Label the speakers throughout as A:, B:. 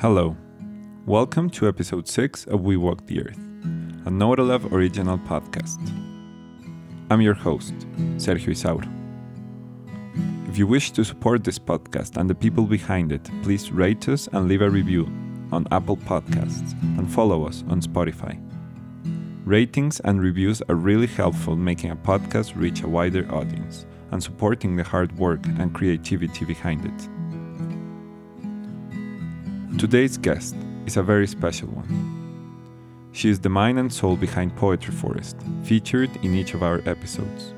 A: Hello. Welcome to episode 6 of We Walk the Earth, a Love original podcast. I'm your host, Sergio Isauro. If you wish to support this podcast and the people behind it, please rate us and leave a review on Apple Podcasts and follow us on Spotify. Ratings and reviews are really helpful making a podcast reach a wider audience and supporting the hard work and creativity behind it. Today's guest is a very special one. She is the mind and soul behind Poetry Forest, featured in each of our episodes.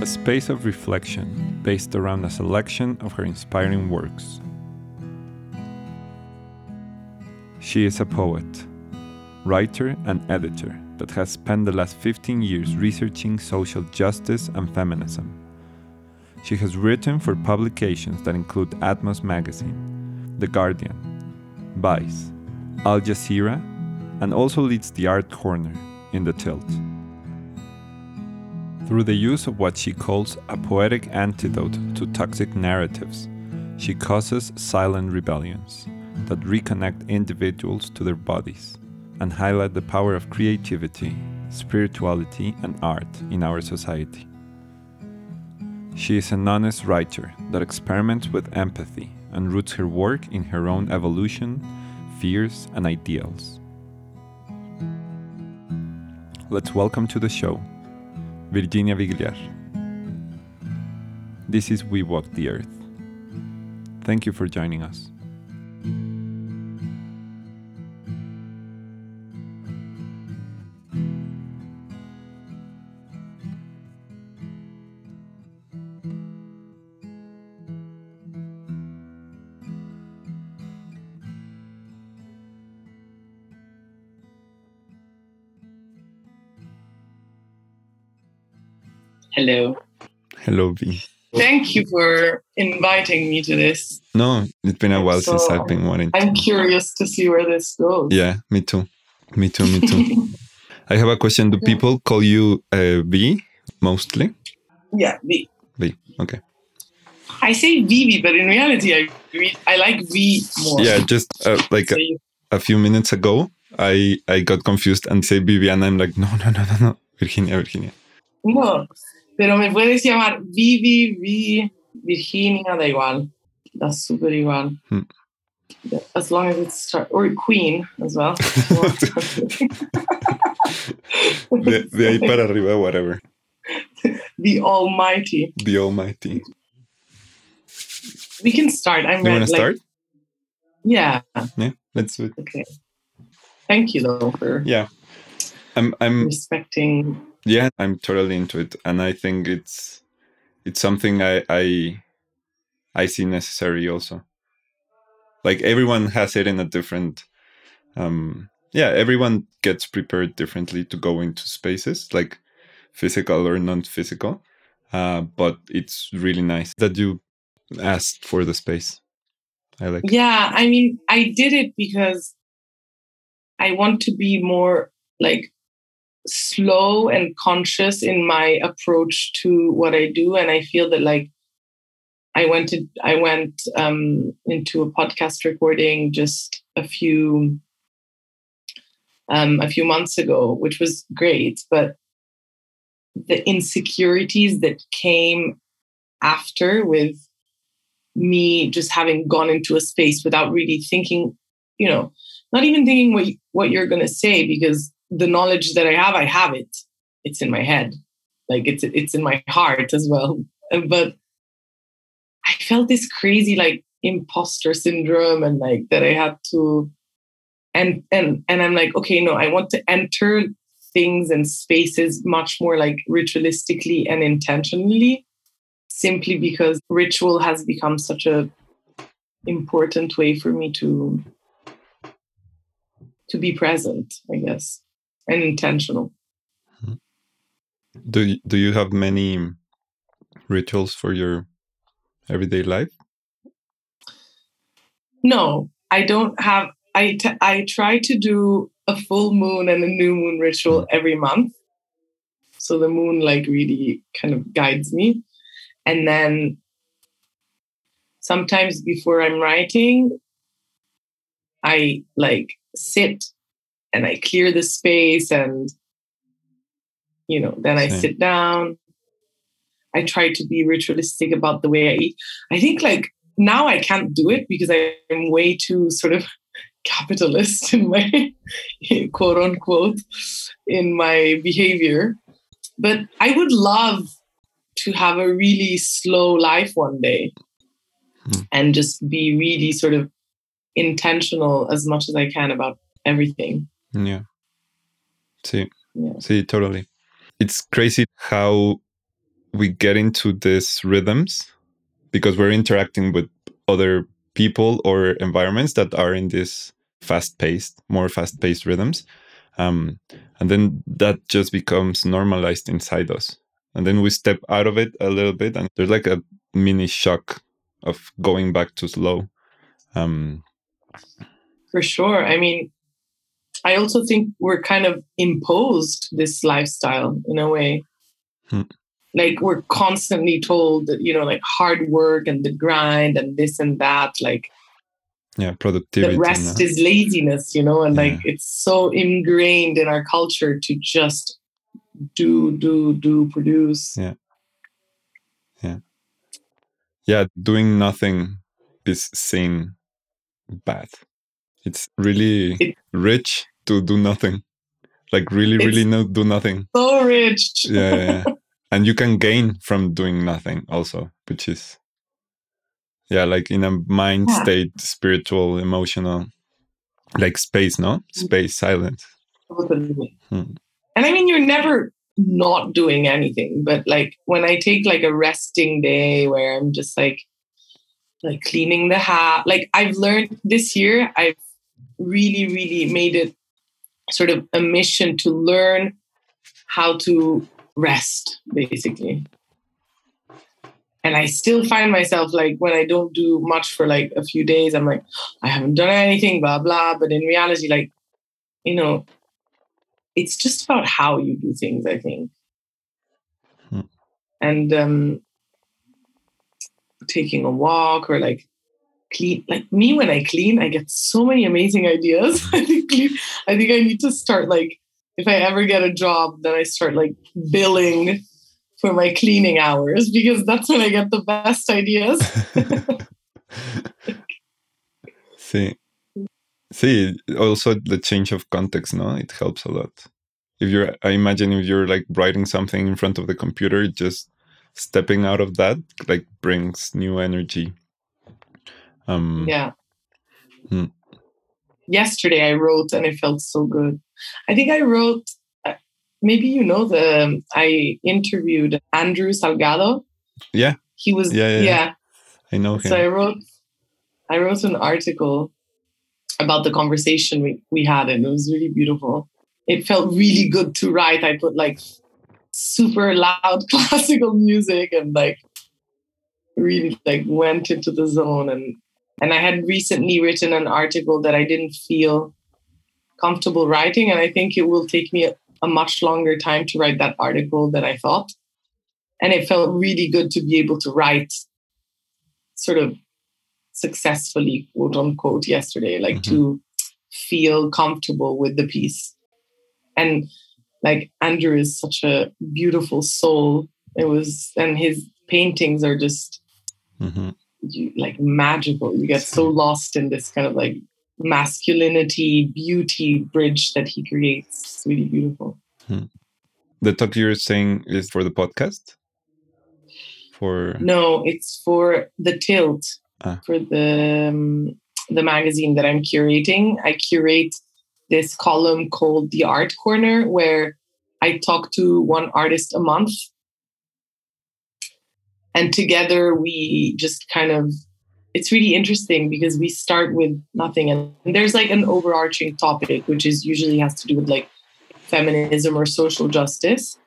A: A space of reflection based around a selection of her inspiring works. She is a poet, writer, and editor that has spent the last 15 years researching social justice and feminism. She has written for publications that include Atmos Magazine, the Guardian, Vice, Al Jazeera, and also leads the Art Corner in The Tilt. Through the use of what she calls a poetic antidote to toxic narratives, she causes silent rebellions that reconnect individuals to their bodies and highlight the power of creativity, spirituality, and art in our society. She is an honest writer that experiments with empathy and roots her work in her own evolution, fears, and ideals. Let's welcome to the show Virginia Vigliar. This is We Walk the Earth. Thank you for joining us. V.
B: Thank you for inviting me to this.
A: No, it's been a while so since I've been wanting.
B: I'm curious to see where this goes.
A: Yeah, me too. Me too. Me too. I have a question. Do people call you uh, V mostly?
B: Yeah, V.
A: V. Okay.
B: I say Vivi, but in reality, I I like V more.
A: Yeah, just uh, like a, a, few minutes ago, I I got confused and say Vivi, and I'm like, no, no, no, no, no, Virginia, Virginia.
B: No, Pero me puedes llamar Vivi, Vi, Virginia, da igual. Da súper igual. Hmm. As long as it's start, or Queen as well.
A: de, de ahí para arriba, whatever.
B: The Almighty.
A: The Almighty.
B: We can start. I'm
A: you want to like, start?
B: Yeah.
A: Yeah, let's do it.
B: Okay. Thank you though for
A: yeah. I'm I'm
B: respecting
A: yeah i'm totally into it and i think it's it's something i i i see necessary also. Like everyone has it in a different um yeah everyone gets prepared differently to go into spaces like physical or non-physical uh but it's really nice that you asked for the space. I like
B: yeah i mean i did it because i want to be more like slow and conscious in my approach to what I do. And I feel that like I went to I went um, into a podcast recording just a few um, a few months ago, which was great, but the insecurities that came after with me just having gone into a space without really thinking, you know, not even thinking what what you're going to say because the knowledge that I have, I have it. It's in my head, like it's it's in my heart as well. But I felt this crazy like imposter syndrome, and like that I had to, and and and I'm like, okay, no, I want to enter things and spaces much more like ritualistically and intentionally, simply because ritual has become such a important way for me to to be present, I guess and intentional.
A: Do you, do you have many rituals for your everyday life?
B: No, I don't have. I, t- I try to do a full moon and a new moon ritual mm-hmm. every month. So the moon like really kind of guides me. And then sometimes before I'm writing, I like sit and I clear the space and you know, then I
A: Same.
B: sit down. I try to be ritualistic about the way I eat. I think like now I can't do it because I'm way too sort of capitalist in my quote unquote in my behavior. But I would love to have a really slow life one day
A: Hmm.
B: and just be really sort of intentional as much as I can about everything.
A: Yeah. See,
B: Yeah.
A: see, totally. It's crazy how we get into these rhythms because we're interacting with other people or environments that are in this fast-paced, more fast-paced rhythms, um, and then that just becomes normalized inside us, and then we step out of it a little bit, and there's like a mini shock of going back to slow. Um,
B: For sure. I mean, I also think we're kind of imposed this lifestyle in a way.
A: Hmm.
B: Like we're constantly told that, you know, like hard work and the grind and this and that, like
A: yeah, productivity. and,
B: rest is laziness, you know, and like it's so ingrained in our culture to just do, do, do, produce.
A: Yeah. Yeah. yeah, doing nothing is seen bad. It's really
B: It-
A: rich to do nothing. Like really,
B: It's-
A: really no do nothing.
B: So rich.
A: Yeah, yeah, yeah. and you can gain from doing nothing also, which is yeah, like in a mind
B: Yeah.
A: state, spiritual, emotional, like space, no space, silence.
B: Totally.
A: Hmm.
B: And I mean, you're never not doing anything, but like when I take like a resting day where I'm just like, like cleaning the house, like I've learned this year, I've really, really made it sort of a mission to learn how to rest, basically. And I still find myself like when I don't do much for like a few days, I'm like, I haven't done anything, blah, blah. But in reality, like, you know, it's just about how you do things, I think.
A: Hmm.
B: And um, taking a walk or like clean, like me when I clean, I get so many amazing ideas. I think I think I need to start like if I ever get a job, then I start like billing for my cleaning hours because that's when I get the best ideas.
A: See, see. Also, the change of context, no, it helps a lot. If you're, I imagine, if you're like writing something in front of the computer, just stepping out of that like brings new energy. Um,
B: Yeah.
A: Hmm.
B: Yesterday I wrote and it felt so good. I think I wrote, uh, maybe you know the, I interviewed Andrew Salgado.
A: Yeah.
B: He was,
A: Yeah, yeah,
B: yeah.
A: yeah. I know him.
B: So I wrote, I wrote an article about the conversation we, we had and it was really beautiful. It felt really good to write. I put like super loud classical music and like really like went into the zone and and I had recently written an article that I didn't feel comfortable writing and I think it will take me a, a much longer time to write that article than I thought. And it felt really good to be able to write sort of successfully, quote unquote, yesterday, like to feel comfortable with the piece. And like Andrew is such a beautiful soul. It was, and his paintings are just
A: Mhm.
B: You, like magical. You get so lost in this kind of like masculinity, beauty bridge that he creates. It's really beautiful.
A: The talk you're saying is for the podcast. For
B: No, it's for the Tilt,
A: Ah.
B: for the um, the magazine that I'm curating. I curate this column called the Art Corner, where I talk to one artist a month, and together we just kind of. It's really interesting because we start with nothing, and there's like an overarching topic, which is usually has to do with like feminism or social justice.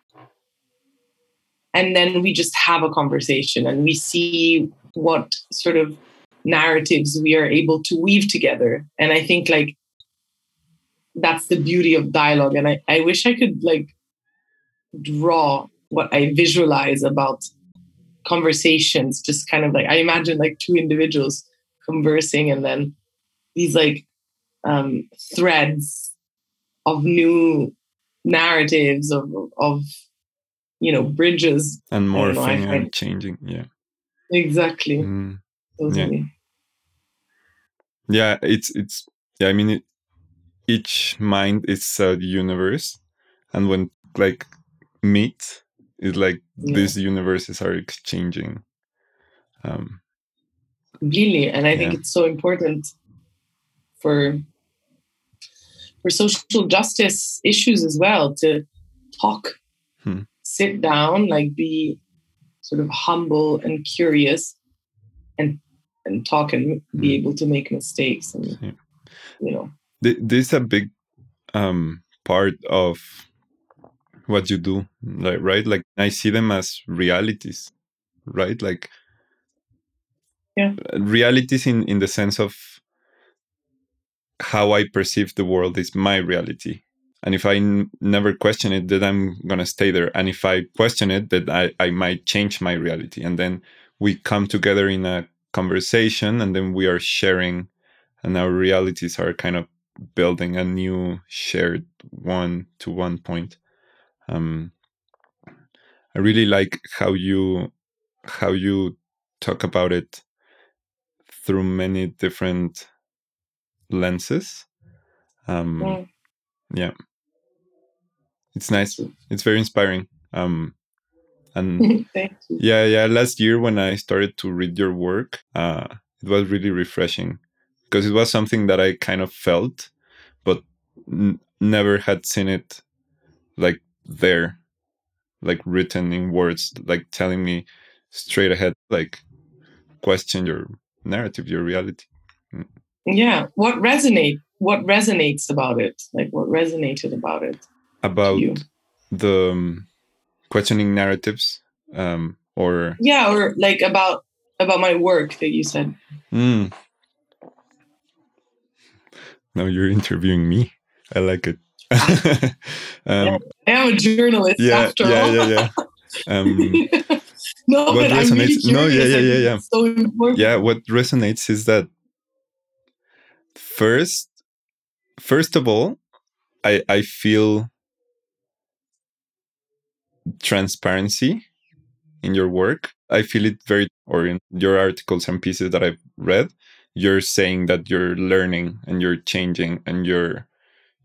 B: And then we just have a conversation and we see what sort of narratives we are able to weave together. And i think like that's the beauty of dialogue. And i, I wish i could like draw what i visualize about conversations just kind of like i imagine like two individuals conversing and then these like um, threads of new narratives of of you know bridges
A: and
B: don't know,
A: morphing and changing. Yeah.
B: exactly
A: Mm.
B: totally.
A: yeah it's it's yeah i mean it, each mind is a universe and when like meet it's like
B: Yeah.
A: these universes are exchanging um
B: completely and i think it's so important for for social justice issues as well to talk
A: Hmm.
B: sit down like be sort of humble and curious and and talk and be
A: Hmm.
B: able to make mistakes and
A: Yeah.
B: you know
A: this is a big um part of what you do like right? Like i see them as realities right? Like
B: Yeah.
A: realities in in the sense of how i perceive the world is my reality. And if i n- never question it then i'm gonna stay there. And if i question it then i i might change my reality. And then we come together in a conversation and then we are sharing and our realities are kind of building a new shared one to one point um i really like how you how you talk about it through many different lenses. Um
B: Mm.
A: yeah. It's nice. It's very inspiring. Um and
B: thank you.
A: yeah yeah last year when i started to read your work uh it was really refreshing because it was something that i kind of felt but n- never had seen it like there like written in words like telling me straight ahead like question your narrative your reality
B: yeah what resonate what resonates about it like what resonated about it
A: about
B: you.
A: the um, questioning narratives um or
B: yeah or like about about my work that you said
A: Mm. Now you're interviewing me. I like it. um,
B: i am a journalist
A: yeah,
B: after
A: yeah,
B: all
A: yeah, yeah. Um,
B: no,
A: What
B: but I'm really
A: resonates- no, yeah,
B: curious.
A: yeah, yeah, yeah.
B: So important.
A: yeah, what resonates is that first, first of all, I I feel transparency in your work. I feel it very, or in your articles and pieces that I've read, you're saying that you're learning and you're changing and you're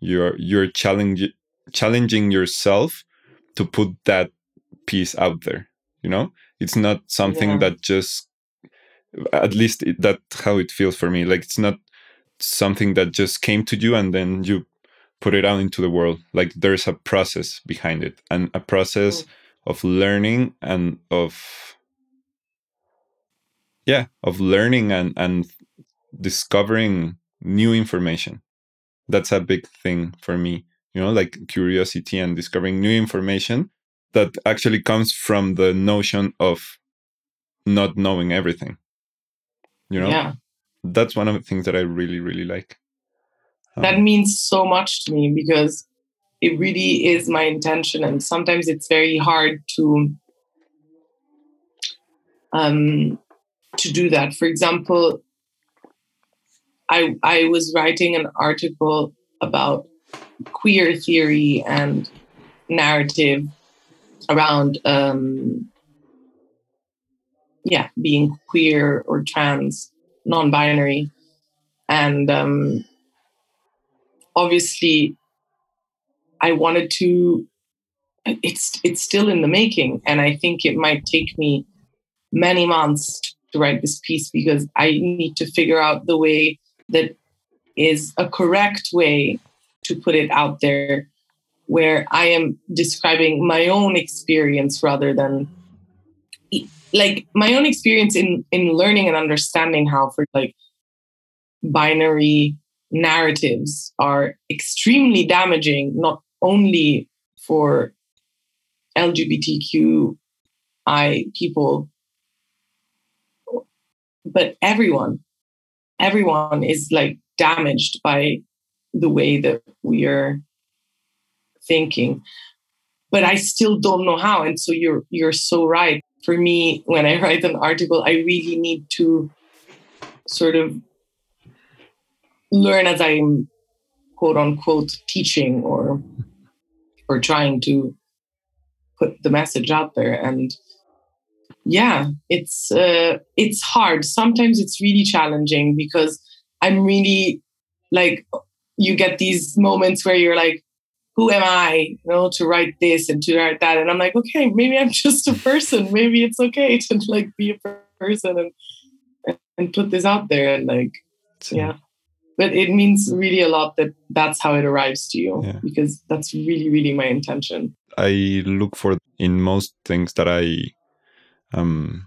A: you're you're challenging challenging yourself to put that piece out there. You know, it's not something
B: Yeah.
A: that just at least it, that's how it feels for me. Like it's not something that just came to you and then you put it out into the world. Like there's a process behind it and a process of learning and of yeah of learning and and discovering new information that's a big thing for me you know like curiosity and discovering new information that actually comes from the notion of not knowing everything you know?
B: Yeah,
A: that's one of the things that i really really like.
B: That
A: Um,
B: means so much to me because it really is my intention, and sometimes it's very hard to um, to do that. For example, I I was writing an article about queer theory and narrative around um, yeah being queer or trans non-binary. And um, obviously i wanted to it's it's still in the making. And i think it might take me many months to write this piece because i need to figure out the way that is a correct way to put it out there where i am describing my own experience rather than like my own experience in in learning and understanding how for like binary narratives are extremely damaging not only for lgbtqi people but everyone everyone is like damaged by the way that we are thinking. But i still don't know how and so you're you're so right. For me when i write an article i really need to sort of learn as I'm quote unquote teaching or or trying to put the message out there. And yeah it's uh, it's hard. Sometimes it's really challenging because i'm really like you get these moments where you're like who am i you know to write this and to write that? And i'm like okay maybe i'm just a person. Maybe it's okay to like be a person and and put this out there and like yeah. But it means really a lot that that's how it arrives to you yeah. because that's really really my intention.
A: I look for in most things that i um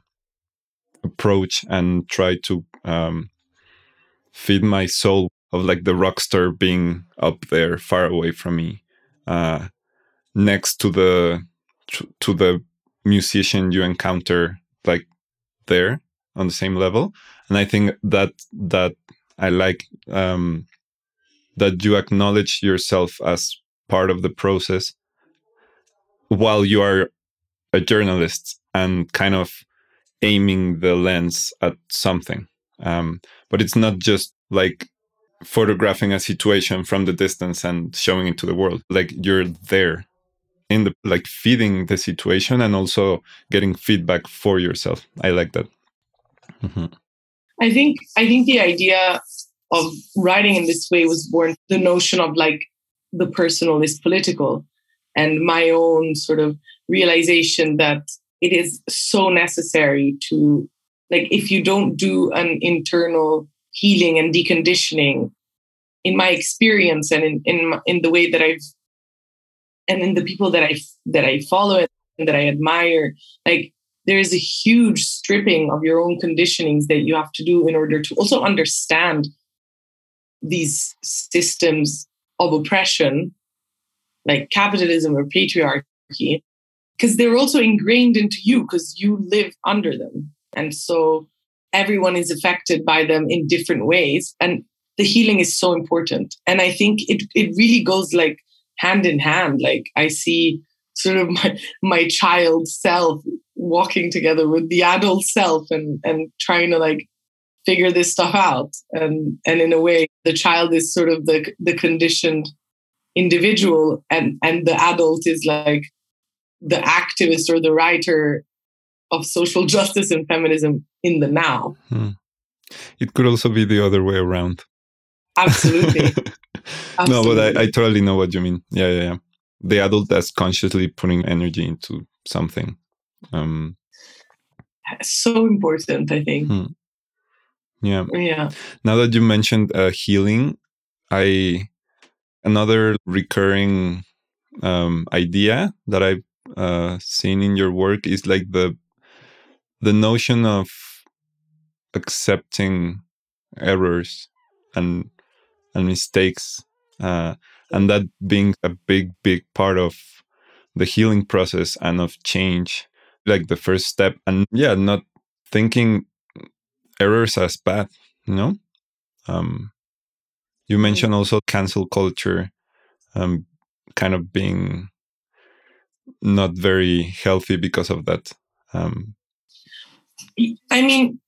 A: approach and try to um feed my soul of like the rock star being up there far away from me uh next to the to the musician you encounter like there on the same level. And i think that that I like um, that you acknowledge yourself as part of the process while you are a journalist and kind of aiming the lens at something. Um, but it's not just like photographing a situation from the distance and showing it to the world. Like you're there in the like feeding the situation and also getting feedback for yourself. I like that.
B: Mm-hmm. I think I think the idea of writing in this way was born the notion of like the personal is political and my own sort of realization that it is so necessary to like if you don't do an internal healing and deconditioning in my experience and in in, in the way that I've and in the people that I that I follow and that I admire like there is a huge stripping of your own conditionings that you have to do in order to also understand these systems of oppression, like capitalism or patriarchy, because they're also ingrained into you because you live under them. And so everyone is affected by them in different ways. And the healing is so important. And I think it, it really goes like hand in hand. Like I see sort of my, my child self walking together with the adult self and and trying to like figure this stuff out and and in a way the child is sort of the the conditioned individual and and the adult is like the activist or the writer of social justice and feminism in the now hmm.
A: it could also be the other way around
B: absolutely,
A: absolutely. no but I, I totally know what you mean yeah yeah yeah the adult that's consciously putting energy into something um,
B: so important, I think. Hmm.
A: Yeah.
B: Yeah.
A: Now that you mentioned uh, healing, I another recurring um, idea that I've uh, seen in your work is like the the notion of accepting errors and and mistakes, uh, and that being a big, big part of the healing process and of change like the first step and yeah not thinking errors as bad you know um you mm-hmm. mentioned also cancel culture um kind of being not very healthy because of that um
B: i mean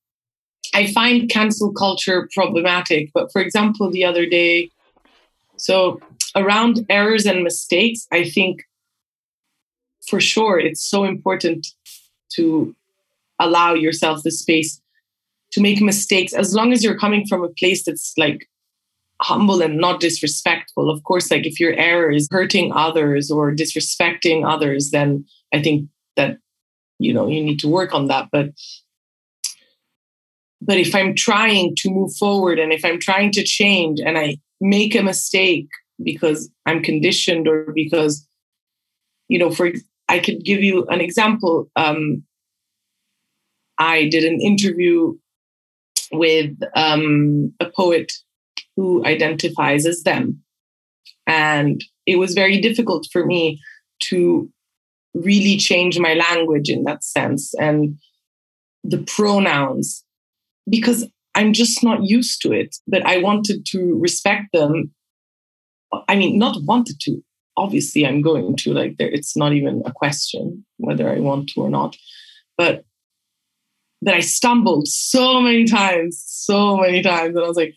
B: i find cancel culture problematic but for example the other day so around errors and mistakes i think for sure it's so important to allow yourself the space to make mistakes. As long as you're coming from a place that's like humble and not disrespectful of course like if your error is hurting others or disrespecting others then i think that you know you need to work on that but but if i'm trying to move forward and if i'm trying to change and i make a mistake because i'm conditioned or because you know for I could give you an example. Um, I did an interview with um, a poet who identifies as them. And it was very difficult for me to really change my language in that sense and the pronouns because I'm just not used to it. But I wanted to respect them. I mean, not wanted to obviously I'm going to like there it's not even a question whether I want to or not but but I stumbled so many times so many times and I was like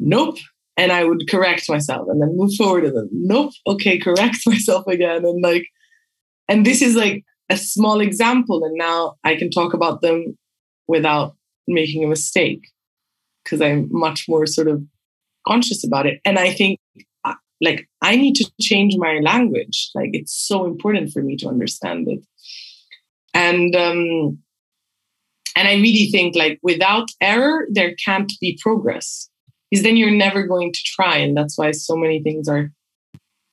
B: nope. And I would correct myself and then move forward and then, nope, okay, correct myself again. And like, and this is like a small example. And now I can talk about them without making a mistake because I'm much more sort of conscious about it. And I think uh, like I need to change my language. Like it's so important for me to understand it. And um and I really think like without error, there can't be progress. Because then you're never going to try. And that's why so many things are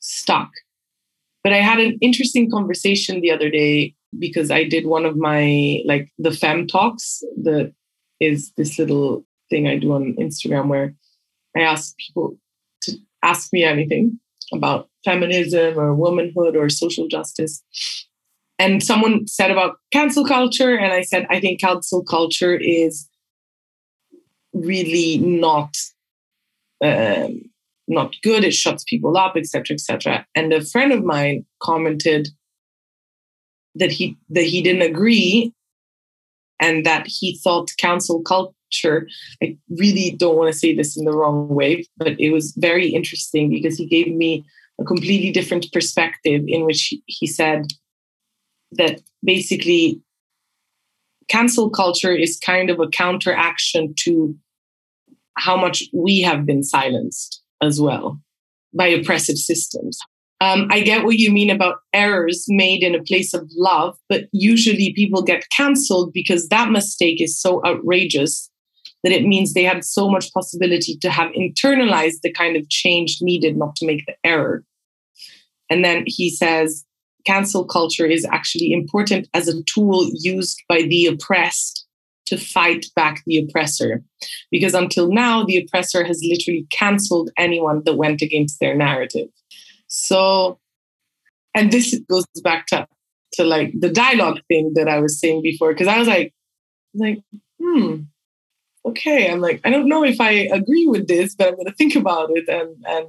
B: stuck. But I had an interesting conversation the other day because I did one of my like the fem talks that is this little thing I do on Instagram where I ask people to ask me anything about feminism or womanhood or social justice. And someone said about cancel culture, and I said, I think cancel culture is really not um, not good. It shuts people up, etc., etc. And a friend of mine commented that he that he didn't agree, and that he thought cancel culture. I really don't want to say this in the wrong way, but it was very interesting because he gave me a completely different perspective in which he said that basically cancel culture is kind of a counteraction to how much we have been silenced as well by oppressive systems. Um, I get what you mean about errors made in a place of love, but usually people get canceled because that mistake is so outrageous that it means they had so much possibility to have internalized the kind of change needed not to make the error. And then he says, cancel culture is actually important as a tool used by the oppressed to fight back the oppressor. Because until now, the oppressor has literally canceled anyone that went against their narrative. So, and this goes back to, to like the dialogue thing that I was saying before, because I was like, like, hmm, okay. I'm like, I don't know if I agree with this, but I'm gonna think about it and and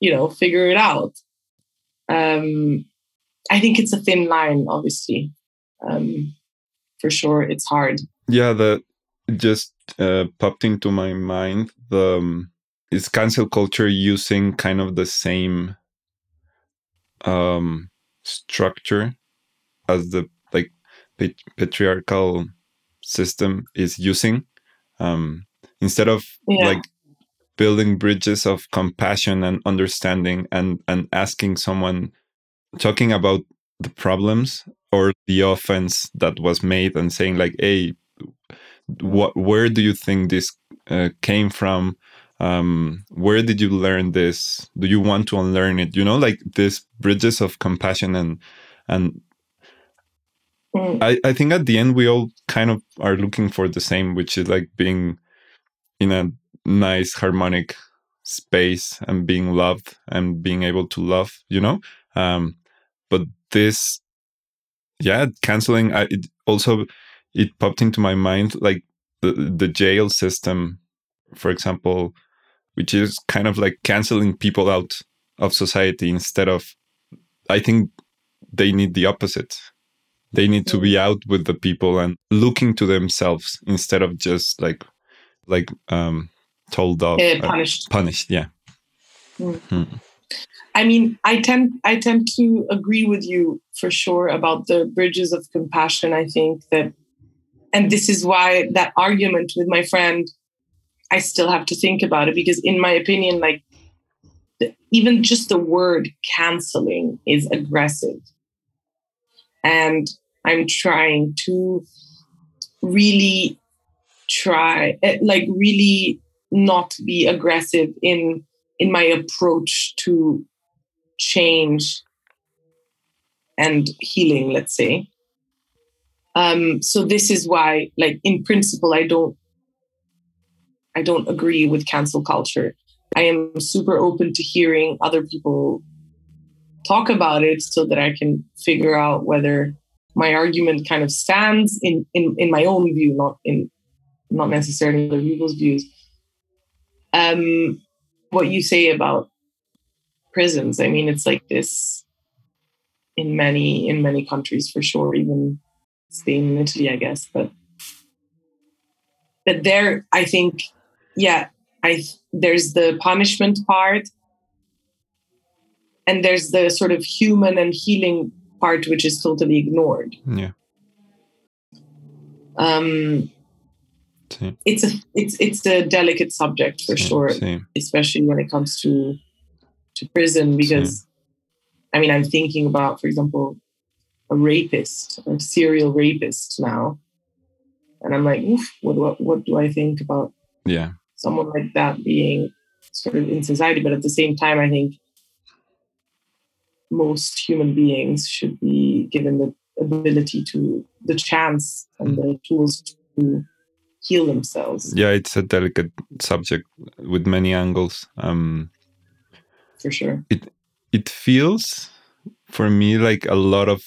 B: you know, figure it out um, I think it's a thin line, obviously. Um, for sure, it's hard.
A: Yeah, that just uh, popped into my mind. The um, is cancel culture using kind of the same um, structure as the like patriarchal system is using um, instead of yeah. like building bridges of compassion and understanding and and asking someone talking about the problems or the offense that was made and saying like hey what where do you think this uh, came from? Um, where did you learn this? Do you want to unlearn it? You know like this bridges of compassion and and mm. I, I think at the end we all kind of are looking for the same which is like being in a nice harmonic space and being loved and being able to love you know? Um but this yeah canceling I, it also it popped into my mind like the, the jail system for example which is kind of like canceling people out of society instead of i think they need the opposite they need to be out with the people and looking to themselves instead of just like like um told off
B: uh, punished
A: punished yeah mm.
B: hmm. I mean i tend i tend to agree with you for sure about the bridges of compassion i think that and this is why that argument with my friend i still have to think about it because in my opinion like even just the word canceling is aggressive. And i'm trying to really try eh, like really not be aggressive in in my approach to change and healing let's say. Um so this is why like in principle i don't i don't agree with cancel culture. I am super open to hearing other people talk about it so that i can figure out whether my argument kind of stands in in, in my own view not in not necessarily other people's views. Um, what you say about prisons, I mean, it's like this in many in many countries for sure, even Spain and Italy, I guess. But but there, I think, yeah, I there's the punishment part, and there's the sort of human and healing part, which is totally ignored.
A: Yeah.
B: Um,
A: Sí.
B: it's a it's it's a delicate subject for
A: sí,
B: sure,
A: sí.
B: especially when it comes to to prison because I mean I'm thinking about, for example, a rapist, a serial rapist now. And I'm like, Oof, what, what what do I think about
A: Yeah.
B: someone like that being sort of in society? But at the same time, I think most human beings should be given the ability to the chance and the tools to heal themselves
A: Yeah, it's a delicate subject with many angles. Um,
B: for sure.
A: it it feels for me like a lot of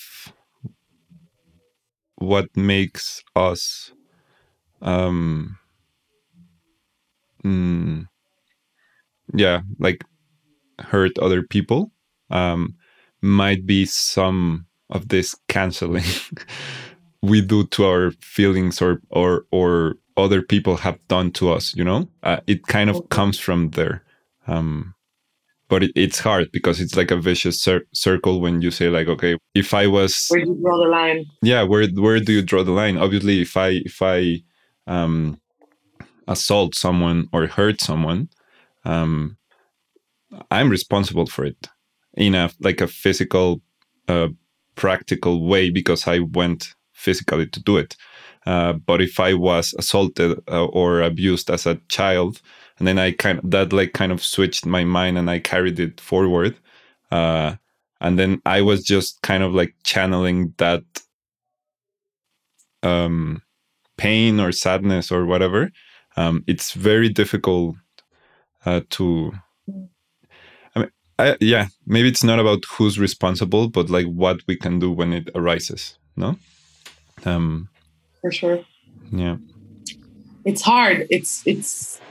A: what makes us um mm, yeah like hurt other people um might be some of this canceling we do to our feelings or or or other people have done to us you know uh, it kind of comes from there um but it, it's hard because it's like a vicious cir- circle when you say like okay if i was
B: Where do you draw the line?
A: yeah where where do you draw the line obviously if i if i um assault someone or hurt someone um i'm responsible for it in a like a physical uh practical way because i went physically to do it uh, but if i was assaulted uh, or abused as a child and then i kind of that like kind of switched my mind and i carried it forward. Uh and then i was just kind of like channeling that um pain or sadness or whatever. Um it's very difficult uh to i mean I, yeah maybe it's not about who's responsible but like what we can do when it arises no? Um
B: For sure.
A: yeah.
B: It's hard. It's it's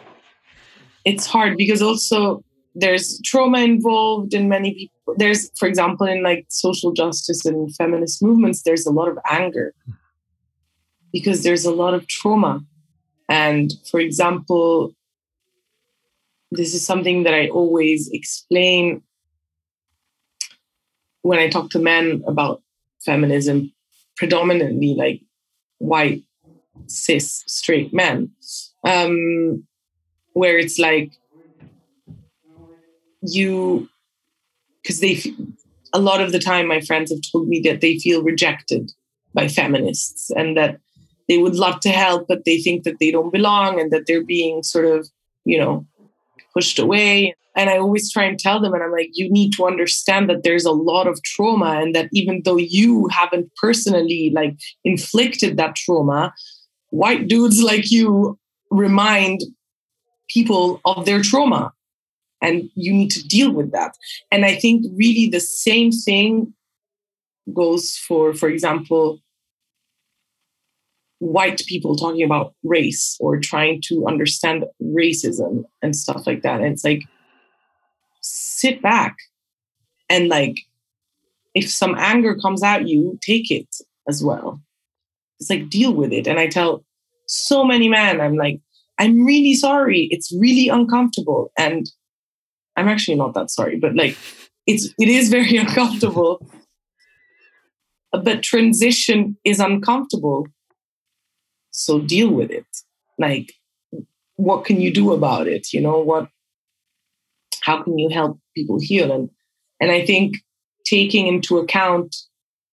B: it's hard because also there's trauma involved in many people. There's for example in like social justice and feminist movements there's a lot of anger because there's a lot of trauma. And for example this is something that i always explain when i talk to men about feminism predominantly like white cis straight men. Um where it's like you because they a lot of the time my friends have told me that they feel rejected by feminists and that they would love to help but they think that they don't belong and that they're being sort of you know pushed away. And i always try and tell them and i'm like you need to understand that there's a lot of trauma and that even though you haven't personally like inflicted that trauma white dudes like you remind people of their trauma. And you need to deal with that. And i think really the same thing goes for for example white people talking about race or trying to understand racism and stuff like that. And it's like sit back and like if some anger comes at you take it as well. It's like deal with it. And i tell so many men i'm like i'm really sorry. It's really uncomfortable. And i'm actually not that sorry but like it's it is very uncomfortable. But transition is uncomfortable. So deal with it. Like what can you do about it? You know what how can you help people heal? And and i think taking into account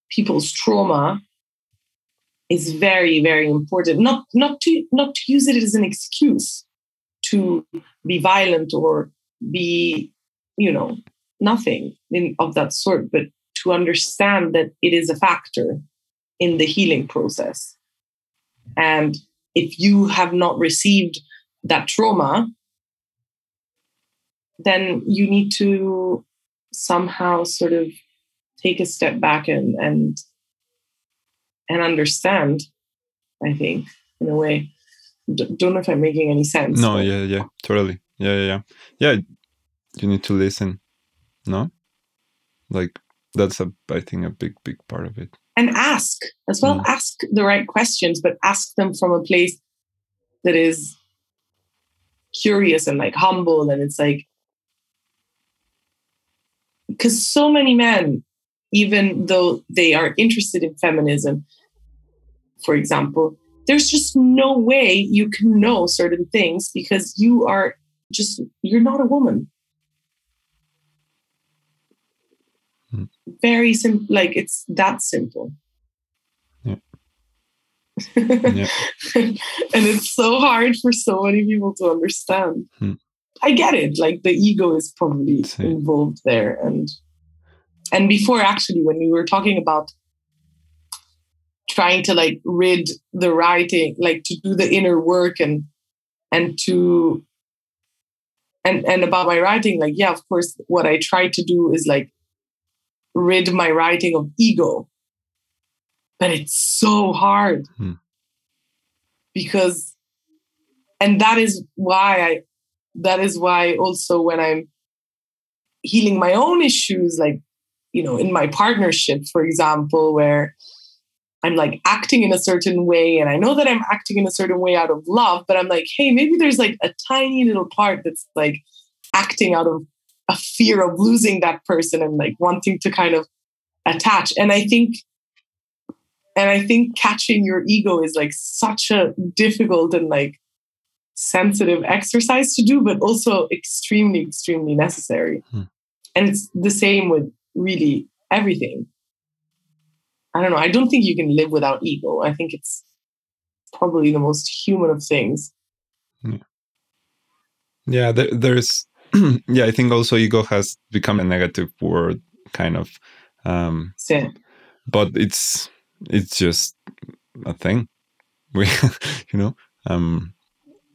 B: people's trauma is very very important. Not not to not to use it as an excuse to be violent or be you know nothing in, of that sort but to understand that it is a factor in the healing process. And if you have not received that trauma then you need to somehow sort of take a step back and and and understand i think in a way. D- don't know if i'm making any sense
A: no yeah yeah totally. Yeah yeah yeah. Yeah you need to listen no? Like that's a i think a big big part of it.
B: And ask as well.
A: Mm.
B: ask the right questions but ask them from a place that is curious and like humble and it's like because so many men even though they are interested in feminism for example there's just no way you can know certain things because you are just you're not a woman
A: Hmm.
B: very simple like it's that simple
A: Yeah.
B: and it's so hard for so many people to understand
A: Hmm.
B: i get it like the ego is probably involved there and and before actually when we were talking about trying to like rid the writing like to do the inner work and and to and and about my writing like yeah of course what i try to do is like rid my writing of ego but it's so hard
A: Hmm.
B: because and that is why i that is why also when i'm healing my own issues like you know in my partnership for example where i'm like acting in a certain way and i know that i'm acting in a certain way out of love but i'm like hey maybe there's like a tiny little part that's like acting out of a fear of losing that person and like wanting to kind of attach. And i think and i think catching your ego is like such a difficult and like sensitive exercise to do but also extremely extremely necessary.
A: Hmm.
B: and it's the same with really everything i don't know i don't think you can live without ego i think it's probably the most human of things
A: Yeah, there, there's yeah, I think also ego has become a negative word kind of um
B: so
A: but it's it's just a thing. We you know, um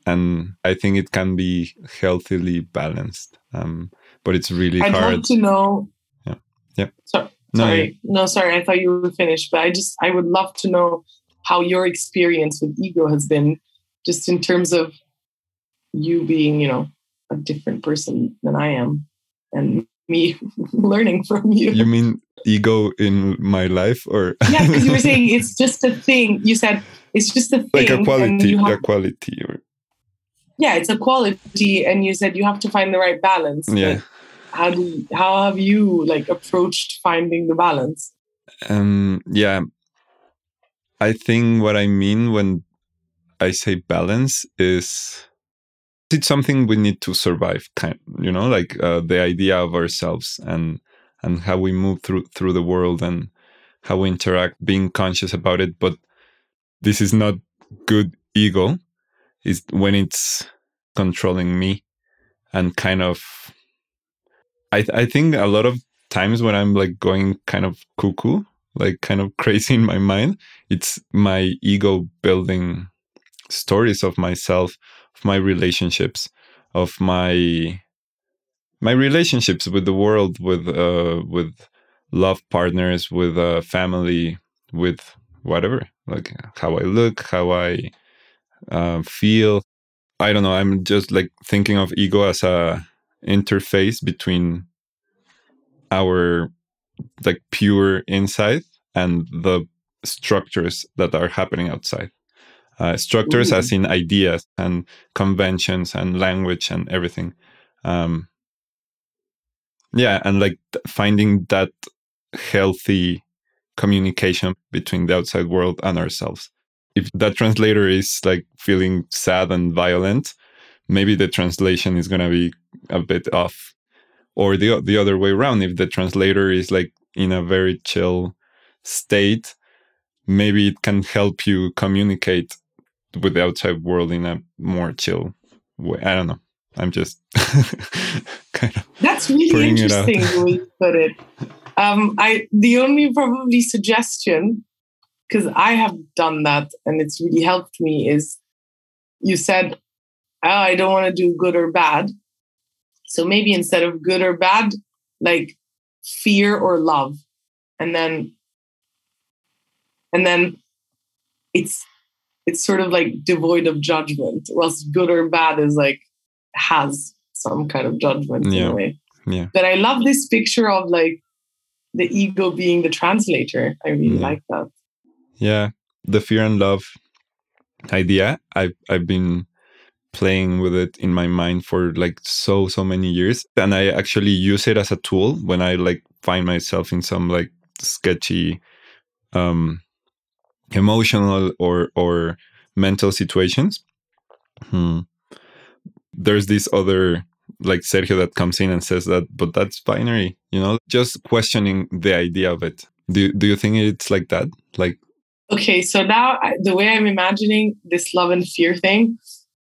A: and I think it can be healthily balanced. Um but it's really
B: i'd
A: hard.
B: love to know
A: Yeah. Yeah.
B: so,
A: No,
B: sorry. no sorry i thought you were finished but i just i would love to know how your experience with ego has been just in terms of you being you know a different person than i am and me learning from you,
A: You mean ego in my life or?
B: Yeah because you were saying it's just a thing. You said it's just a thing
A: like a quality,
B: you
A: a
B: have,
A: quality or
B: yeah it's a quality and you said you have to find the right balance
A: yeah.
B: Like, how do you, how have you like approached finding the balance
A: Um, yeah, I think what I mean when I say balance is it's something we need to survive. Kind, you know, like uh, the idea of ourselves and and how we move through through the world and how we interact, being conscious about it. But this is not good ego. Is when it's controlling me and kind of. I I think a lot of times when I'm like going kind of cuckoo, like kind of crazy in my mind, it's my ego building stories of myself, of my relationships, of my my relationships with the world, with uh with love partners, with uh family, with whatever, like how I look, how I uh, feel. I don't know. I'm just like thinking of ego as a interface between our like pure inside and the structures that are happening outside. Uh, structures
B: Ooh.
A: as in ideas and conventions and language and everything. Um, yeah, and like finding that healthy communication between the outside world and ourselves. If that translator is like feeling sad and violent, maybe the translation is going to be a bit off or the the other way around if the translator is like in a very chill state maybe it can help you communicate with the outside world in a more chill way i don't know i'm just kind of
B: That's really
A: Bring it out.
B: interesting the way you put it. Um, I the only probably suggestion because I have done that and it's really helped me is you said oh, I don't want to do good or bad. So maybe instead of good or bad, like fear or love, and then and then it's it's sort of like devoid of judgment. Whilst good or bad is like has some kind of judgment in
A: Yeah.
B: a way.
A: Yeah.
B: But I love this picture of like the ego being the translator. I really
A: Yeah.
B: like that.
A: yeah the fear and love idea i've i've been playing with it in my mind for like so so many years. And i actually use it as a tool when i like find myself in some like sketchy um emotional or or mental situations. Hmm. there's this other like sergio that comes in and says that but that's binary you know? Just questioning the idea of it. Do, do you think it's like that? Like
B: okay so now the way i'm imagining this love and fear thing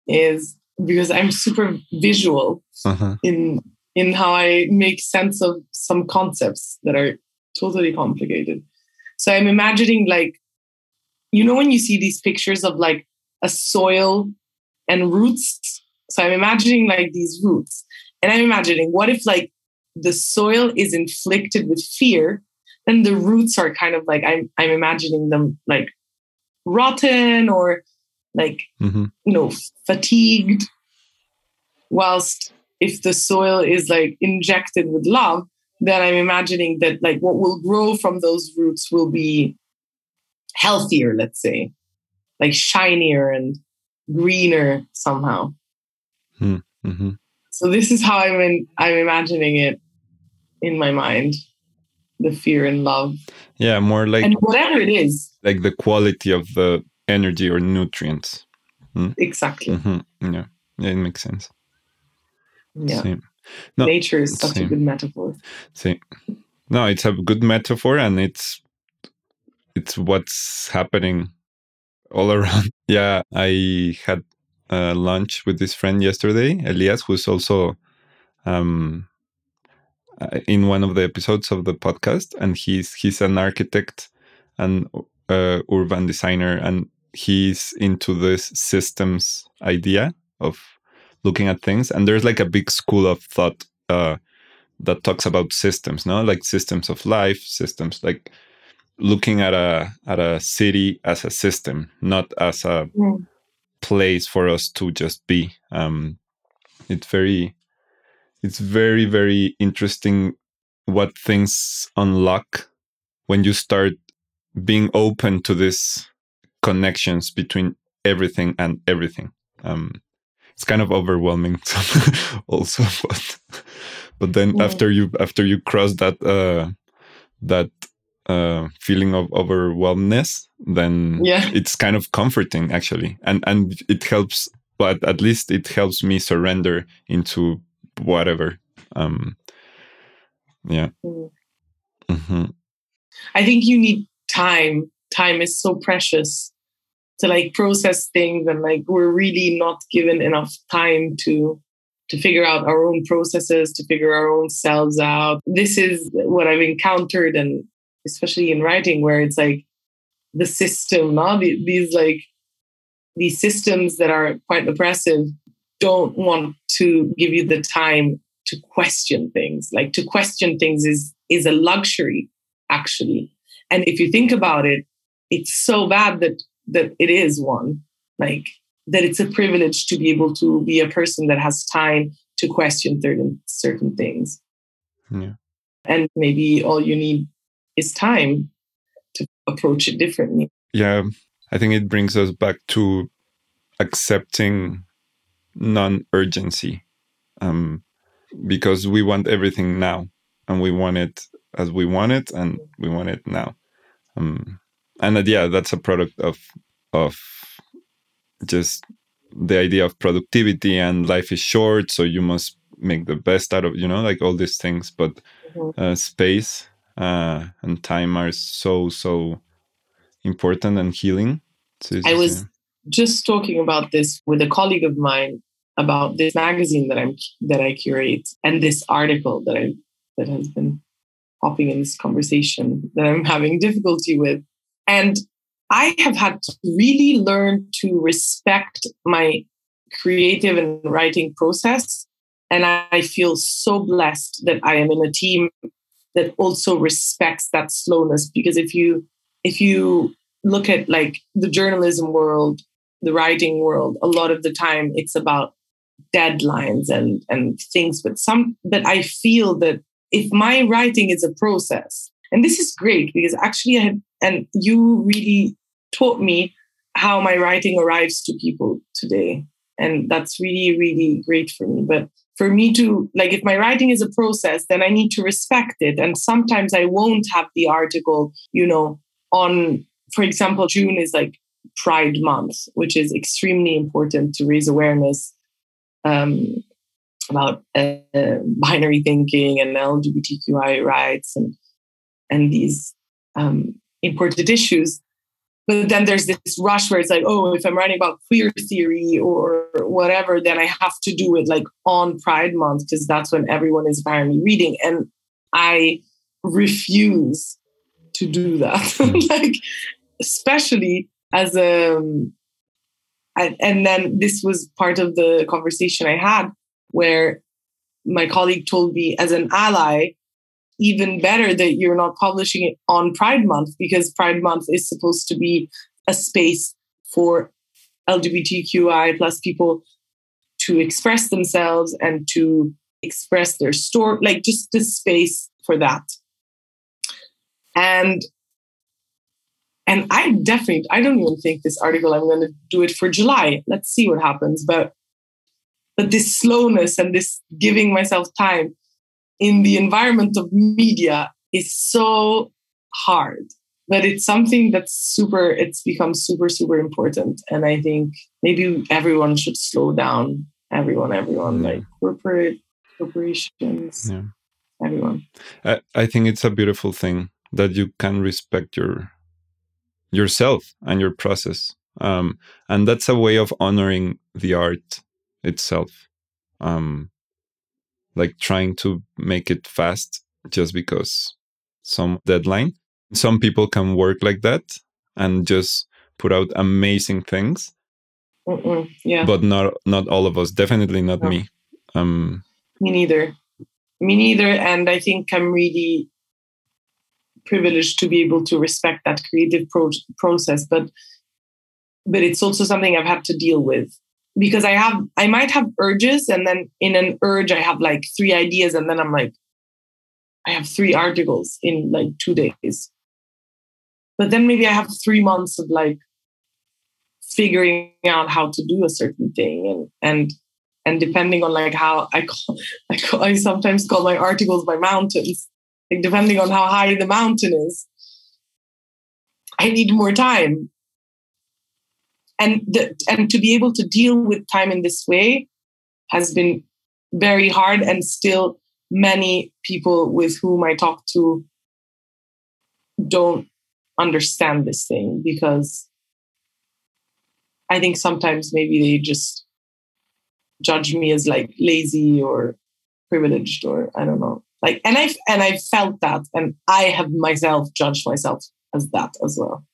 B: is because i'm super visual uh-huh. in in how i make sense of some concepts that are totally complicated. So i'm imagining like you know when you see these pictures of like a soil and roots? So i'm imagining like these roots. And i'm imagining what if like the soil is inflicted with fear then the roots are kind of like I'm I'm imagining them like rotten or like mm-hmm. you know fatigued. Whilst if the soil is like injected with love, then I'm imagining that like what will grow from those roots will be healthier, let's say, like shinier and greener somehow.
A: Hmm. Mm-hmm.
B: So this is how I'm in, I'm imagining it in my mind the fear and love.
A: Yeah, more like
B: and whatever it is,
A: like the quality of the energy or nutrients.
B: Hmm? Exactly.
A: Mm-hmm. Yeah, yeah, it makes sense.
B: Yeah. Same. No, Nature is such same. a good metaphor.
A: Same. No, it's a good metaphor, and it's it's what's happening all around. Yeah, I had uh, lunch with this friend yesterday, Elias, who's also um, uh, in one of the episodes of the podcast, and he's he's an architect and uh, urban designer, and he's into this systems idea of looking at things. And there's like a big school of thought uh, that talks about systems, no, like systems of life, systems like looking at a at a city as a system, not as a mm. place for us to just be. Um, it's very it's very very interesting what things unlock when you start being open to these connections between everything and everything um, it's kind of overwhelming also but but then yeah. after you after you cross that uh that uh feeling of overwhelmness then
B: yeah
A: it's kind of comforting actually and and it helps but at least it helps me surrender into whatever. Um, yeah. Mm. Mm-hmm.
B: I think you need time. Time is so precious to like process things, and like we're really not given enough time to to figure out our own processes, to figure our own selves out. This is what I've encountered, and especially in writing, where it's like the system, now these like these systems that are quite oppressive don't want to give you the time to question things. Like to question things is is a luxury, actually. And if you think about it, it's so bad that that it is one. Like that it's a privilege to be able to be a person that has time to question certain certain things.
A: Yeah.
B: And maybe all you need is time to approach it differently.
A: Yeah. I think it brings us back to accepting non urgency um, because we want everything now and we want it as we want it and we want it now. Um, and uh, yeah, that's a product of of just the idea of productivity and life is short, so you must make the best out of you know like all these things. But mm-hmm. uh, space uh, and time are so so important and healing.
B: So I was just talking about this with a colleague of mine about this magazine that I'm that I curate and this article that I that has been popping in this conversation that I'm having difficulty with. And I have had to really learn to respect my creative and writing process. And I feel so blessed that I am in a team that also respects that slowness. Because if you if you look at like the journalism world, the writing world, a lot of the time it's about deadlines and and things but some but i feel that if my writing is a process and this is great because actually i had and you really taught me how my writing arrives to people today. And that's really really great for me. But for me to like if my writing is a process then i need to respect it. And sometimes i won't have the article you know on for example june is like pride month which is extremely important to raise awareness um, about uh, binary thinking and lgbtqi rights and and these um, important issues. But then there's this rush where it's like oh if i'm writing about queer theory or whatever then i have to do it like on pride month because that's when everyone is apparently reading. And i refuse to do that. Like especially as a um, and, and then this was part of the conversation i had where my colleague told me as an ally even better that you're not publishing it on Pride Month because Pride Month is supposed to be a space for LGBTQI plus people to express themselves and to express their story, like just the space for that. And and I definitely I don't even think this article I'm going to do it for July. Let's see what happens. But but this slowness and this giving myself time in the environment of media is so hard but it's something that's super it's become super super important. And i think maybe everyone should slow down. Everyone everyone yeah. like corporate corporations yeah. everyone.
A: I, I think it's a beautiful thing that you can respect your yourself and your process. Um, and that's a way of honoring the art itself. Um, like trying to make it fast just because some deadline. Some people can work like that and just put out amazing things.
B: Mm-mm, yeah.
A: But not not all of us. Definitely not no. me. Um
B: me neither. Me neither. And I think I'm really privileged to be able to respect that creative pro- process. But but it's also something I've had to deal with because I have I might have urges and then in an urge I have like three ideas and then I'm like I have three articles in like 2 days. But then maybe I have 3 months of like figuring out how to do a certain thing and and and depending on like how I call, I, call, I sometimes call my articles my mountains like depending on how high the mountain is I need more time and the, and to be able to deal with time in this way has been very hard and still many people with whom i talk to don't understand this thing because i think sometimes maybe they just judge me as like lazy or privileged or i don't know. Like and i and i felt that and i have myself judged myself as that as well.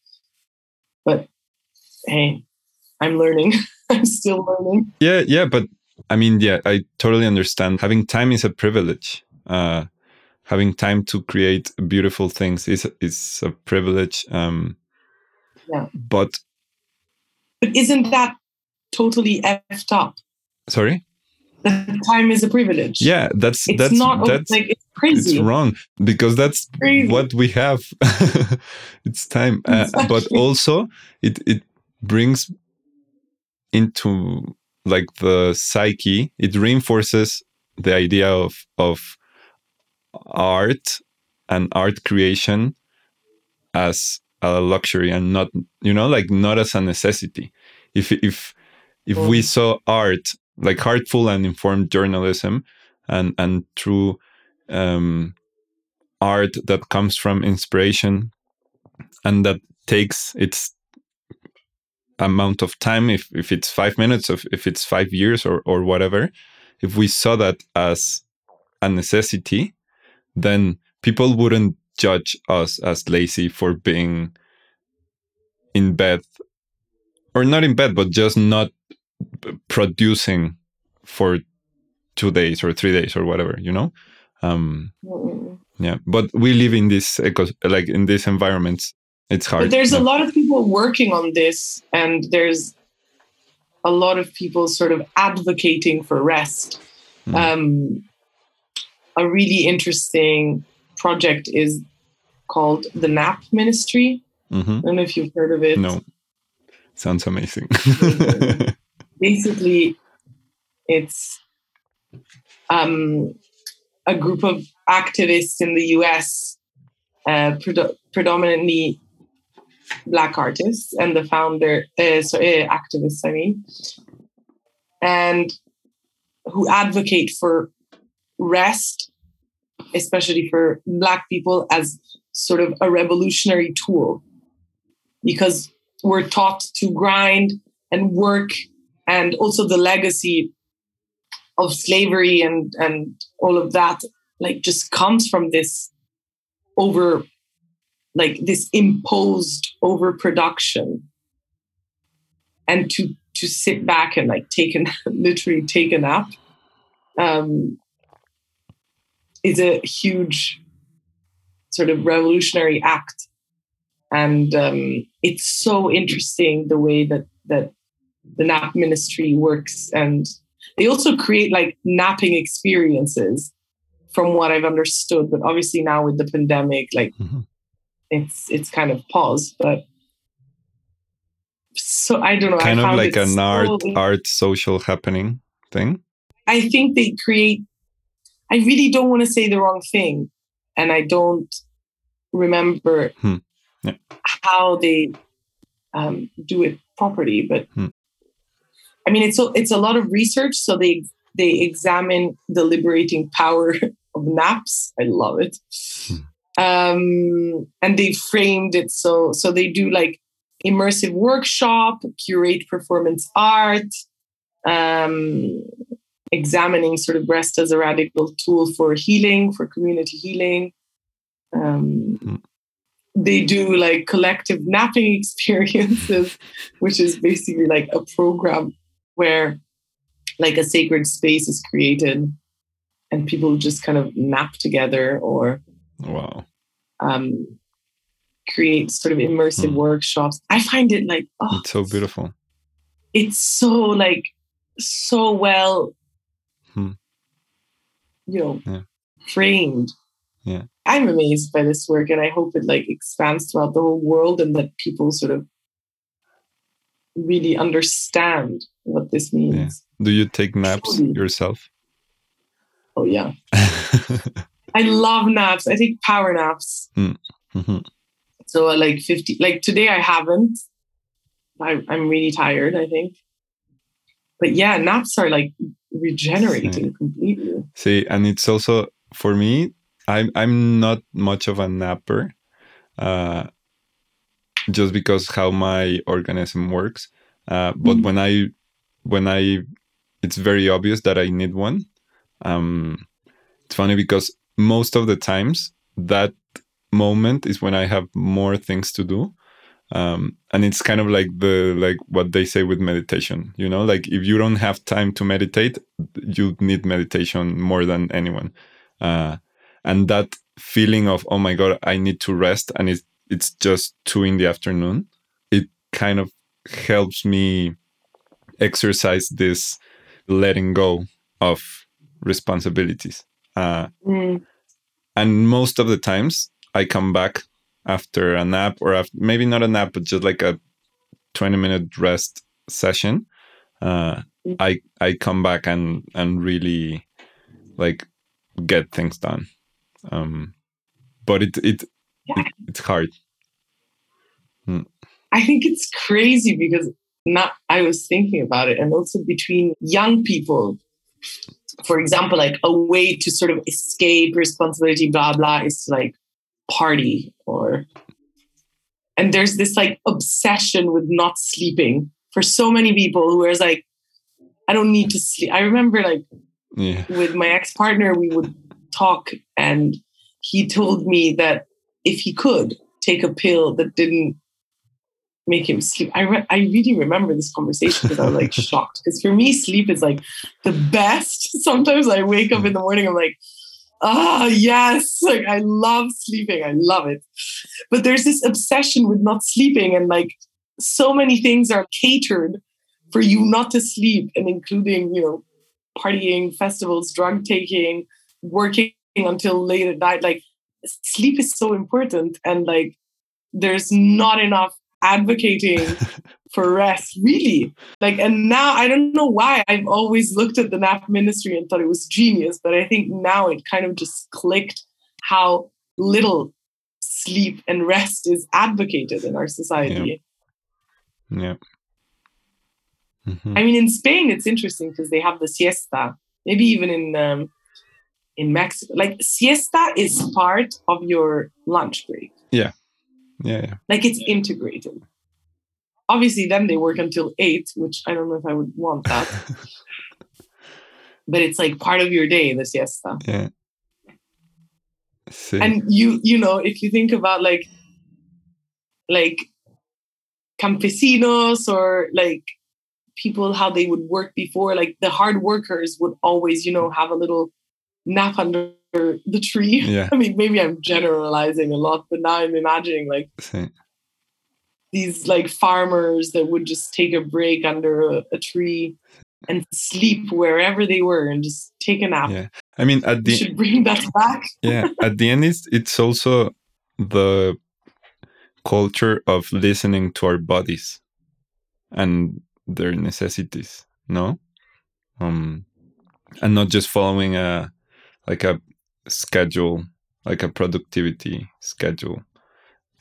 B: But hey I'm learning. I'm still learning.
A: Yeah, yeah, but I mean, yeah, I totally understand. Having time is a privilege. Uh, having time to create beautiful things is is a privilege. Um,
B: yeah.
A: But
B: but isn't that totally effed up?
A: Sorry.
B: That time is a privilege.
A: Yeah, that's
B: it's
A: that's
B: not
A: that's
B: like it's crazy.
A: It's wrong because that's
B: crazy.
A: what we have. it's time, exactly. uh, but also it it brings into like the psyche it reinforces the idea of of art and art creation as a luxury and not you know like not as a necessity. If if if we saw art like heartful and informed journalism and and true um, art that comes from inspiration and that takes its amount of time, if, if it's five minutes, if, if it's five years or, or whatever, if we saw that as a necessity, then people wouldn't judge us as lazy for being in bed or not in bed, but just not producing for two days or three days or whatever, you know? Um, yeah, but we live in this eco, like in these environments it's hard.
B: But there's a lot of people working on this, and there's a lot of people sort of advocating for rest. Mm. Um, a really interesting project is called the Nap Ministry. Mm-hmm. I don't know if you've heard of it.
A: No. Sounds amazing.
B: basically it's um, a group of activists in the US, uh, pred- predominantly black artists, and the founder, uh, so, uh, activists, I mean, and who advocate for rest, especially for black people, as sort of a revolutionary tool, because we're taught to grind and work, and also the legacy of slavery and and all of that like just comes from this over like this imposed overproduction and to to sit back and like take a literally take a nap um, is a huge sort of revolutionary act and um, it's so interesting the way that that the nap ministry works and they also create like napping experiences from what I've understood. But obviously now with the pandemic, like mm-hmm. It's it's kind of paused. But so I don't know.
A: Kind of like an so, art art social happening thing.
B: I think they create. I really don't want to say the wrong thing, and I don't remember hmm. yeah. how they um, do it properly. But hmm. I mean, it's a, it's a lot of research. So they they examine the liberating power of naps. I love it. Hmm. Um, and they framed it so so they do like immersive workshop, curate performance art, um, examining sort of rest as a radical tool for healing, for community healing. Um, hmm. they do like collective napping experiences, which is basically like a program where like a sacred space is created and people just kind of nap together or
A: wow
B: um, create sort of immersive hmm. workshops i find it like
A: oh it's so beautiful
B: it's so like so well hmm. you know yeah. framed
A: yeah
B: i'm amazed by this work and i hope it like expands throughout the whole world and that people sort of really understand what this means.
A: Yeah. Do you take naps Truly. yourself?
B: Oh yeah. I love naps. I take power naps. Mm. Mm-hmm. So uh, like 50 like today I haven't. I, I'm really tired, I think. But yeah, naps are like regenerating See. completely.
A: See, and it's also for me, I'm I'm not much of a napper. Uh just because how my organism works. Uh, but mm when I when I it's very obvious that I need one. Um, it's funny because most of the times that moment is when I have more things to do. Um, and it's kind of like the like what they say with meditation you know like if you don't have time to meditate you need meditation more than anyone uh, and that feeling of oh my god i need to rest and it's it's just two in the afternoon, it kind of helps me exercise this letting go of responsibilities. Uh, mm. And most of the times, I come back after a nap, or after, maybe not a nap, but just like a 20 minute rest session. Uh, mm. I I come back and and really like get things done. Um, but it it yeah. it's hard.
B: Hmm. I think it's crazy because not I was thinking about it, and also between young people, for example, like a way to sort of escape responsibility, blah blah, is to like party or and there's this like obsession with not sleeping for so many people who is like, I don't need to sleep. I remember like yeah. with my ex-partner, we would talk and he told me that if he could take a pill that didn't make him sleep. I re- I really remember this conversation because I was like shocked. Because for me, sleep is like the best. Sometimes I wake up in the morning, I'm like, ah, oh, yes, like I love sleeping. I love it. But there's this obsession with not sleeping, and like so many things are catered for you not to sleep, and including you know partying, festivals, drug taking, working until late at night. Like sleep is so important, and like there's not enough advocating for rest, really. Like, and now I don't know why I've always looked at the nap ministry and thought it was genius, but I think now it kind of just clicked how little sleep and rest is advocated in our society.
A: Yeah. yeah.
B: Mm-hmm. I mean, in Spain, it's interesting because they have the siesta. Maybe even in um, in Mexico, like siesta is part of your lunch break.
A: Yeah, yeah, yeah.
B: Like it's integrated. Obviously, then they work until eight, which I don't know if I would want that. but it's like part of your day, the siesta.
A: Yeah.
B: See. And you, you know, if you think about like, like campesinos or like people how they would work before, like the hard workers would always, you know, have a little nap under the tree.
A: Yeah.
B: I mean, maybe I'm generalizing a lot, but now I'm imagining like these like farmers that would just take a break under a, a, tree and sleep wherever they were and just take a nap.
A: Yeah. I mean, at the
B: we should bring that back.
A: yeah. At the end, it's, it's also the culture of listening to our bodies and their necessities, no? Um, and not just following a like a schedule, like a productivity schedule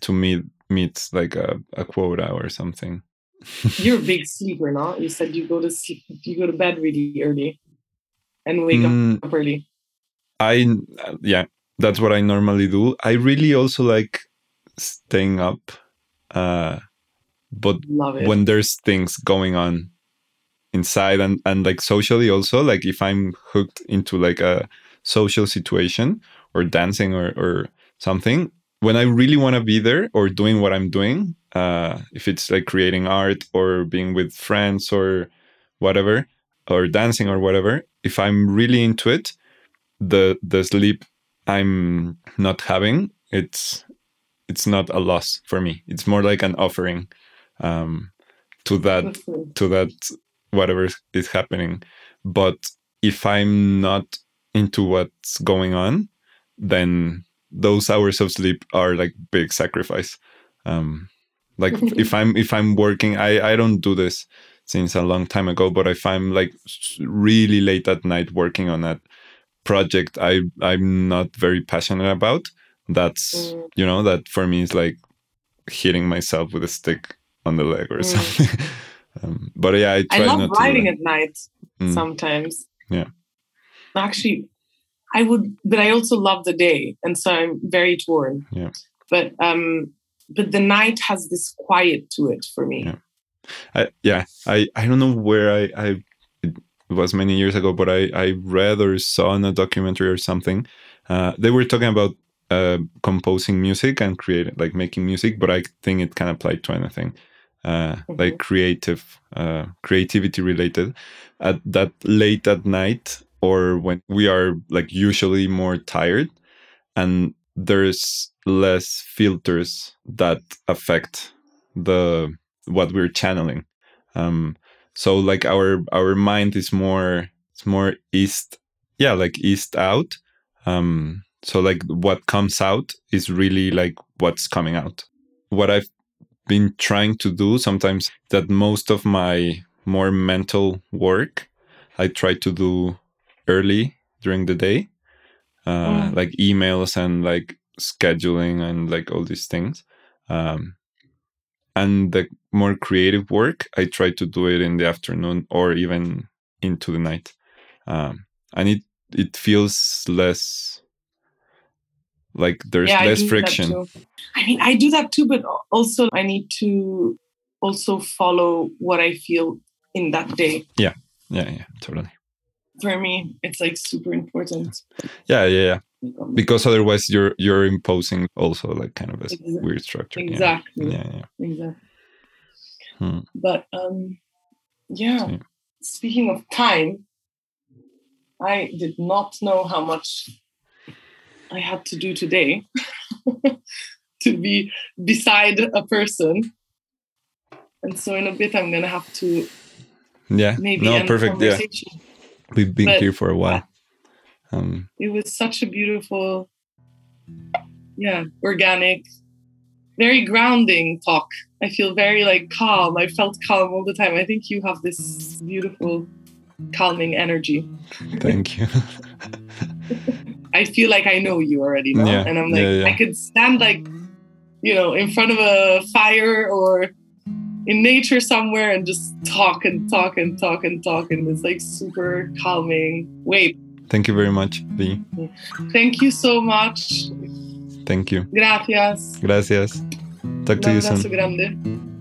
A: to meet meet like a, a quota or something.
B: You're a big sleeper, no? You said you go to sleep, you go to bed really early and wake mm, up early.
A: I yeah, that's what I normally do. I really also like staying up, uh, but when there's things going on inside and and like socially also, like if I'm hooked into like a social situation or dancing or, or something when i really want to be there or doing what i'm doing uh, if it's like creating art or being with friends or whatever or dancing or whatever if i'm really into it the the sleep i'm not having it's it's not a loss for me. It's more like an offering um, to that to that whatever is happening. But if i'm not into what's going on, then those hours of sleep are like big sacrifice. Um, like if I'm if I'm working, I I don't do this since a long time ago, but if I'm like really late at night working on a project I I'm not very passionate about, that's mm. you know that for me is like hitting myself with a stick on the leg or mm. something. um, but yeah, I try
B: I love
A: not
B: writing
A: to,
B: at night mm. sometimes.
A: Yeah
B: actually I would, but I also love the day, and so I'm very torn.
A: Yeah.
B: But um, but the night has this quiet to it for me.
A: Yeah. I, yeah. I I don't know where I I it was many years ago, but I I read or saw in a documentary or something. Uh, they were talking about uh, composing music and creating like making music, but I think it can apply to anything. Uh, mm-hmm. like creative uh, creativity related at that late at night or when we are like usually more tired and there's less filters that affect the what we're channeling. Um so like our our mind is more it's more east yeah like east out. Um so like what comes out is really like what's coming out. What i've been trying to do sometimes that most of my more mental work i try to do early during the day, uh, mm. like emails and like scheduling and like all these things. Um, and the more creative work, I try to do it in the afternoon or even into the night. Um, and it it feels less like there's yeah, less friction.
B: I mean, I do that too, but also I need to also follow what I feel in that day.
A: Yeah, yeah, yeah, totally
B: for me it's like super important.
A: Yeah yeah yeah. Because otherwise you're you're imposing also like kind of a exactly. weird structure
B: exactly.
A: Yeah yeah,
B: yeah. exactly. Hmm. but um yeah. So, speaking of time i did not know how much i had to do today to be beside a person. And so in a bit i'm gonna have to
A: yeah.
B: maybe
A: no perfect yeah We've been but, here for a while.
B: Um, it was such a beautiful, yeah, organic very grounding talk. I feel very like calm. I felt calm all the time. I think you have this beautiful calming energy.
A: Thank you.
B: I feel like I know you already now.
A: Yeah,
B: And I'm like,
A: yeah, yeah.
B: I could stand like, you know, in front of a fire or in nature somewhere and just talk and talk and talk and talk in this like super calming way.
A: Thank you very much, Vi.
B: Thank you so much.
A: Thank you.
B: Gracias.
A: Gracias. Talk to you soon.
B: grande.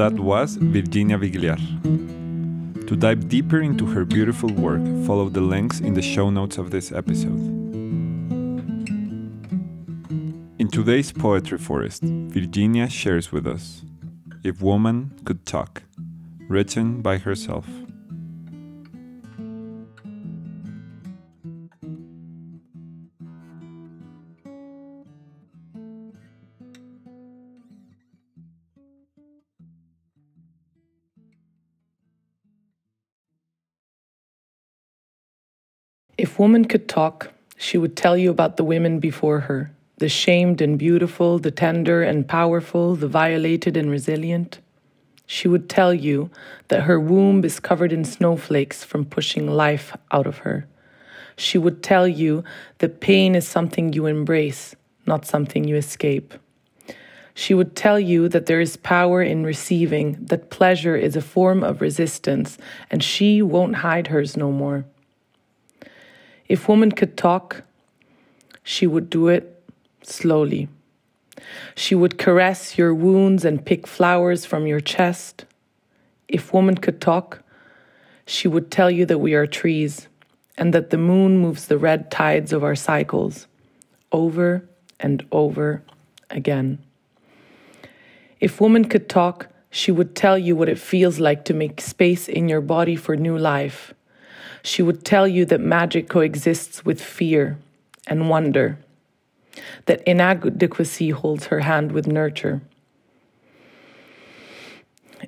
A: That was Virginia Vigliar. To dive deeper into her beautiful work, follow the links in the show notes of this episode. In today's Poetry Forest, Virginia shares with us If Woman Could Talk, written by herself.
C: Woman could talk, she would tell you about the women before her the shamed and beautiful, the tender and powerful, the violated and resilient. She would tell you that her womb is covered in snowflakes from pushing life out of her. She would tell you that pain is something you embrace, not something you escape. She would tell you that there is power in receiving, that pleasure is a form of resistance, and she won't hide hers no more. If woman could talk, she would do it slowly. She would caress your wounds and pick flowers from your chest. If woman could talk, she would tell you that we are trees and that the moon moves the red tides of our cycles over and over again. If woman could talk, she would tell you what it feels like to make space in your body for new life. She would tell you that magic coexists with fear and wonder, that inadequacy holds her hand with nurture.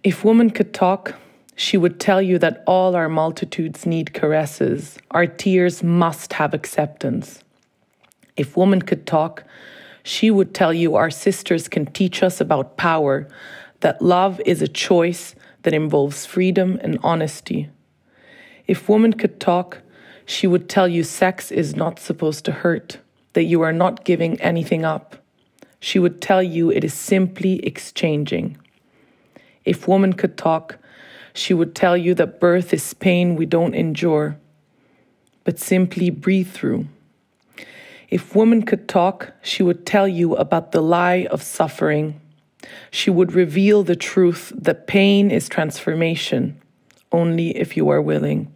C: If woman could talk, she would tell you that all our multitudes need caresses, our tears must have acceptance. If woman could talk, she would tell you our sisters can teach us about power, that love is a choice that involves freedom and honesty. If woman could talk, she would tell you sex is not supposed to hurt, that you are not giving anything up. She would tell you it is simply exchanging. If woman could talk, she would tell you that birth is pain we don't endure, but simply breathe through. If woman could talk, she would tell you about the lie of suffering. She would reveal the truth that pain is transformation, only if you are willing.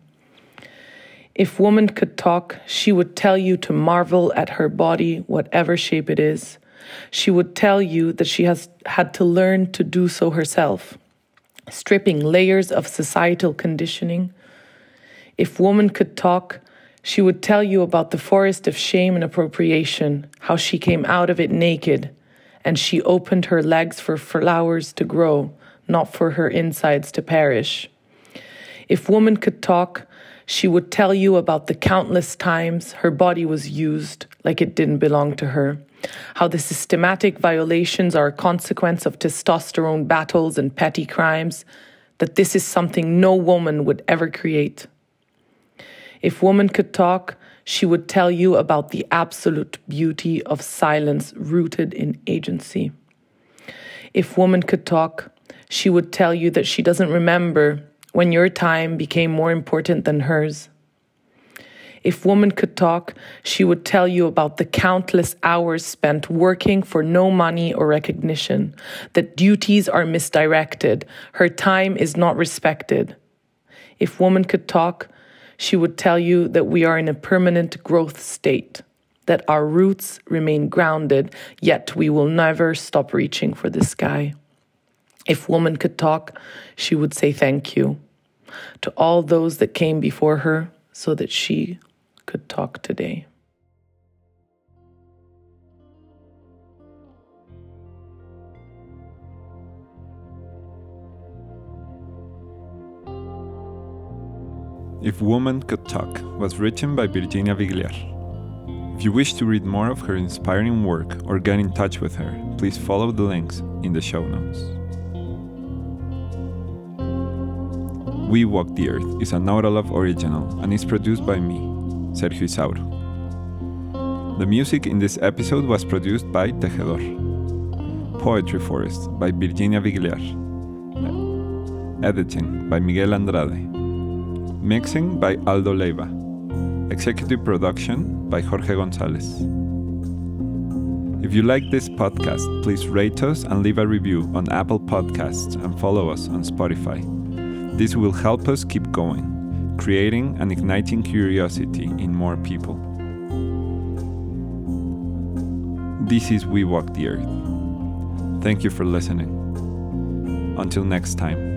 C: If woman could talk, she would tell you to marvel at her body, whatever shape it is. She would tell you that she has had to learn to do so herself, stripping layers of societal conditioning. If woman could talk, she would tell you about the forest of shame and appropriation, how she came out of it naked, and she opened her legs for flowers to grow, not for her insides to perish. If woman could talk, she would tell you about the countless times her body was used like it didn't belong to her, how the systematic violations are a consequence of testosterone battles and petty crimes, that this is something no woman would ever create. If woman could talk, she would tell you about the absolute beauty of silence rooted in agency. If woman could talk, she would tell you that she doesn't remember when your time became more important than hers. If woman could talk, she would tell you about the countless hours spent working for no money or recognition, that duties are misdirected, her time is not respected. If woman could talk, she would tell you that we are in a permanent growth state, that our roots remain grounded, yet we will never stop reaching for the sky. If woman could talk, she would say thank you to all those that came before her so that she could talk today.
A: If Woman Could Talk was written by Virginia Vigliar. If you wish to read more of her inspiring work or get in touch with her, please follow the links in the show notes. We Walk the Earth is a Nautalove original and is produced by me, Sergio Isauro. The music in this episode was produced by Tejedor. Poetry Forest by Virginia Vigliar. Editing by Miguel Andrade. Mixing by Aldo Leiva. Executive production by Jorge Gonzalez. If you like this podcast, please rate us and leave a review on Apple Podcasts and follow us on Spotify. This will help us keep going, creating and igniting curiosity in more people. This is We Walk the Earth. Thank you for listening. Until next time.